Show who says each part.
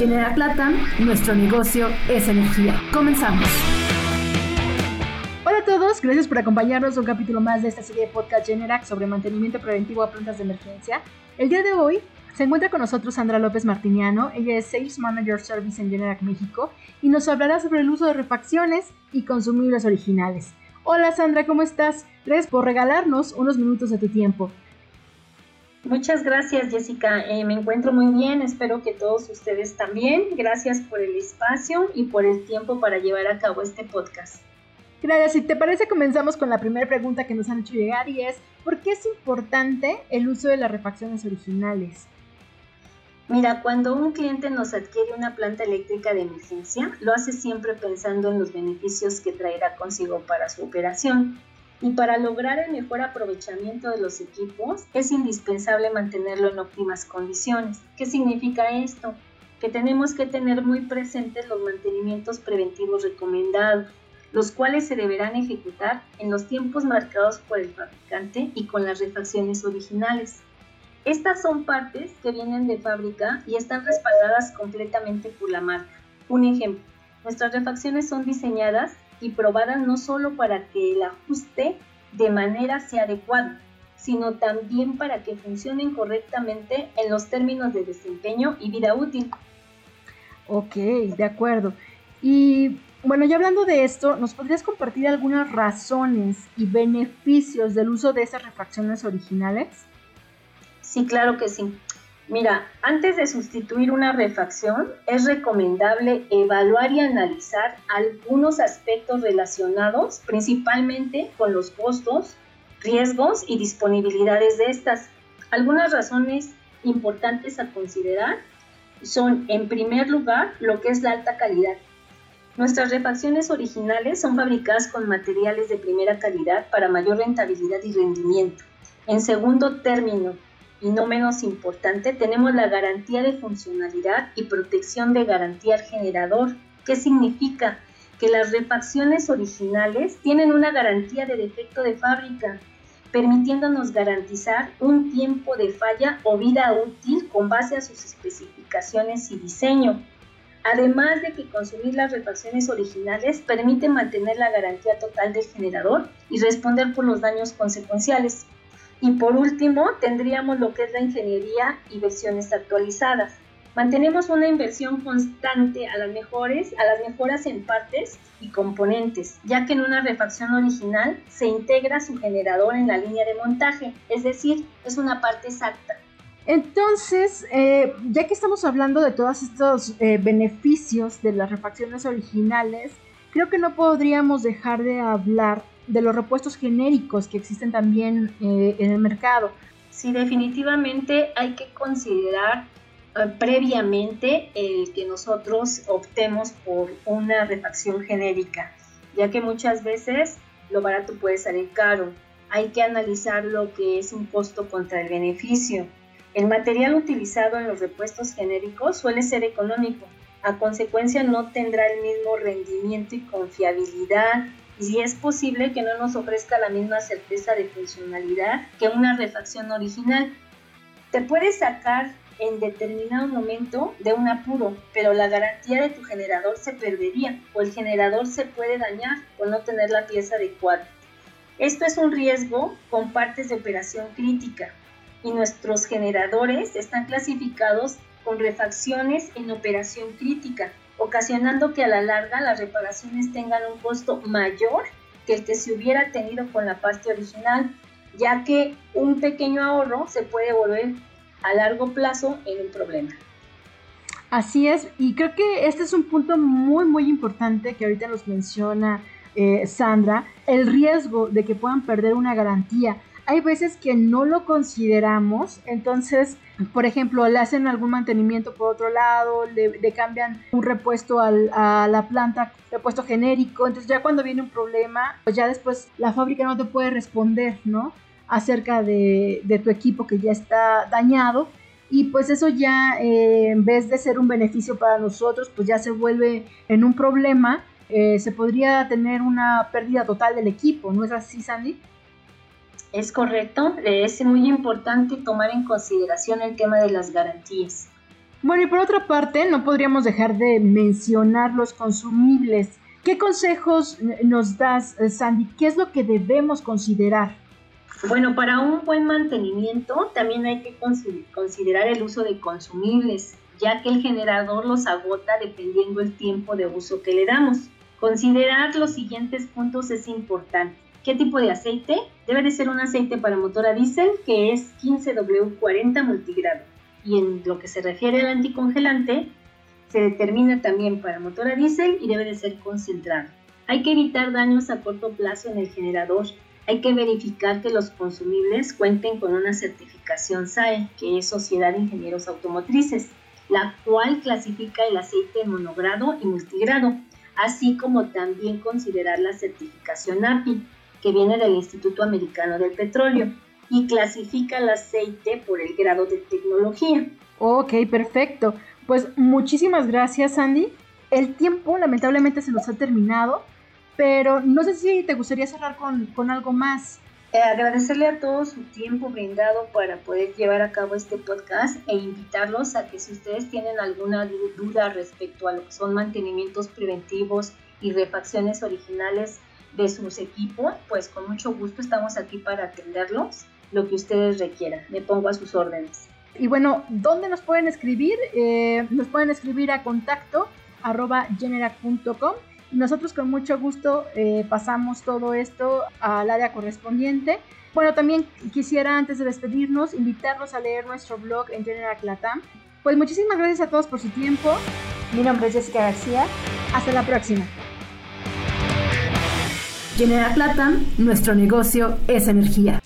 Speaker 1: Generac Latam, nuestro negocio es energía. Comenzamos.
Speaker 2: Hola a todos, gracias por acompañarnos a un capítulo más de esta serie de podcast Generac sobre mantenimiento preventivo a plantas de emergencia. El día de hoy se encuentra con nosotros Sandra López Martiniano, ella es Sales Manager Service en Generac México y nos hablará sobre el uso de refacciones y consumibles originales. Hola Sandra, ¿cómo estás? Gracias por regalarnos unos minutos de tu tiempo.
Speaker 3: Muchas gracias Jessica, eh, me encuentro muy bien, espero que todos ustedes también. Gracias por el espacio y por el tiempo para llevar a cabo este podcast.
Speaker 2: Gracias, si te parece comenzamos con la primera pregunta que nos han hecho llegar y es ¿por qué es importante el uso de las refacciones originales?
Speaker 3: Mira, cuando un cliente nos adquiere una planta eléctrica de emergencia, lo hace siempre pensando en los beneficios que traerá consigo para su operación. Y para lograr el mejor aprovechamiento de los equipos, es indispensable mantenerlo en óptimas condiciones. ¿Qué significa esto? Que tenemos que tener muy presentes los mantenimientos preventivos recomendados, los cuales se deberán ejecutar en los tiempos marcados por el fabricante y con las refacciones originales. Estas son partes que vienen de fábrica y están respaldadas completamente por la marca. Un ejemplo, nuestras refacciones son diseñadas y probadas no solo para que el ajuste de manera sea adecuado, sino también para que funcionen correctamente en los términos de desempeño y vida útil.
Speaker 2: Ok, de acuerdo. Y bueno, ya hablando de esto, ¿nos podrías compartir algunas razones y beneficios del uso de esas refacciones originales?
Speaker 3: Sí, claro que sí. Mira, antes de sustituir una refacción, es recomendable evaluar y analizar algunos aspectos relacionados principalmente con los costos, riesgos y disponibilidades de estas. Algunas razones importantes a considerar son, en primer lugar, lo que es la alta calidad. Nuestras refacciones originales son fabricadas con materiales de primera calidad para mayor rentabilidad y rendimiento. En segundo término, y no menos importante, tenemos la garantía de funcionalidad y protección de garantía al generador. ¿Qué significa? Que las refacciones originales tienen una garantía de defecto de fábrica, permitiéndonos garantizar un tiempo de falla o vida útil con base a sus especificaciones y diseño. Además de que consumir las refacciones originales permite mantener la garantía total del generador y responder por los daños consecuenciales. Y por último, tendríamos lo que es la ingeniería y versiones actualizadas. Mantenemos una inversión constante a las mejores, a las mejoras en partes y componentes, ya que en una refacción original se integra su generador en la línea de montaje, es decir, es una parte exacta.
Speaker 2: Entonces, eh, ya que estamos hablando de todos estos eh, beneficios de las refacciones originales, creo que no podríamos dejar de hablar de los repuestos genéricos que existen también eh, en el mercado.
Speaker 3: Sí, definitivamente hay que considerar eh, previamente el que nosotros optemos por una refacción genérica, ya que muchas veces lo barato puede salir caro. Hay que analizar lo que es un costo contra el beneficio. El material utilizado en los repuestos genéricos suele ser económico, a consecuencia no tendrá el mismo rendimiento y confiabilidad y es posible que no nos ofrezca la misma certeza de funcionalidad que una refacción original. Te puedes sacar en determinado momento de un apuro, pero la garantía de tu generador se perdería o el generador se puede dañar por no tener la pieza adecuada. Esto es un riesgo con partes de operación crítica y nuestros generadores están clasificados con refacciones en operación crítica, ocasionando que a la larga las reparaciones tengan un costo mayor que el que se hubiera tenido con la parte original, ya que un pequeño ahorro se puede volver a largo plazo en un problema.
Speaker 2: Así es, y creo que este es un punto muy, muy importante que ahorita nos menciona eh, Sandra, el riesgo de que puedan perder una garantía hay veces que no lo consideramos, entonces, por ejemplo, le hacen algún mantenimiento por otro lado, le, cambian un repuesto a la planta, repuesto genérico, entonces ya cuando viene un problema, pues ya después la fábrica no te puede responder, ¿no? Acerca de, tu equipo que ya está dañado. Y pues eso ya, eh, en vez de ser un beneficio para nosotros, pues ya se vuelve en un problema. Eh, se podría tener una pérdida total del equipo, ¿no es así, Sandy?
Speaker 3: Es correcto, es muy importante tomar en consideración el tema de las garantías.
Speaker 2: Bueno, y por otra parte, no podríamos dejar de mencionar los consumibles. ¿Qué consejos nos das, eh, Sandy? ¿Qué es lo que debemos considerar?
Speaker 3: Bueno, para un buen mantenimiento también hay que considerar el uso de consumibles, ya que el generador los agota dependiendo el tiempo de uso que le damos. Considerar los siguientes puntos es importante. ¿Qué tipo de aceite? Debe de ser un aceite para motor a diésel que es 15W40 multigrado. Y en lo que se refiere al anticongelante, se determina también para motor a diésel y debe de ser concentrado. Hay que evitar daños a corto plazo en el generador. Hay que verificar que los consumibles cuenten con una certificación SAE, que es Sociedad de Ingenieros Automotrices, la cual clasifica el aceite en monogrado y multigrado así como también considerar la certificación API, que viene del Instituto Americano del Petróleo y clasifica el aceite por el grado de tecnología.
Speaker 2: Ok, perfecto. Pues muchísimas gracias, Andy. El tiempo lamentablemente se nos ha terminado, pero no sé si te gustaría cerrar con, con algo más.
Speaker 3: Eh, agradecerle a todos su tiempo brindado para poder llevar a cabo este podcast e invitarlos a que si ustedes tienen alguna duda respecto a lo que son mantenimientos preventivos y refacciones originales de sus equipos, pues con mucho gusto estamos aquí para atenderlos, lo que ustedes requieran. Me pongo a sus órdenes.
Speaker 2: Y bueno, ¿dónde nos pueden escribir? Eh, nos pueden escribir a contacto arroba generac.com nosotros con mucho gusto eh, pasamos todo esto al área correspondiente. Bueno, también quisiera antes de despedirnos invitarlos a leer nuestro blog en General Latam. Pues muchísimas gracias a todos por su tiempo. Mi nombre es Jessica García. Hasta la próxima.
Speaker 1: General Latam, nuestro negocio es energía.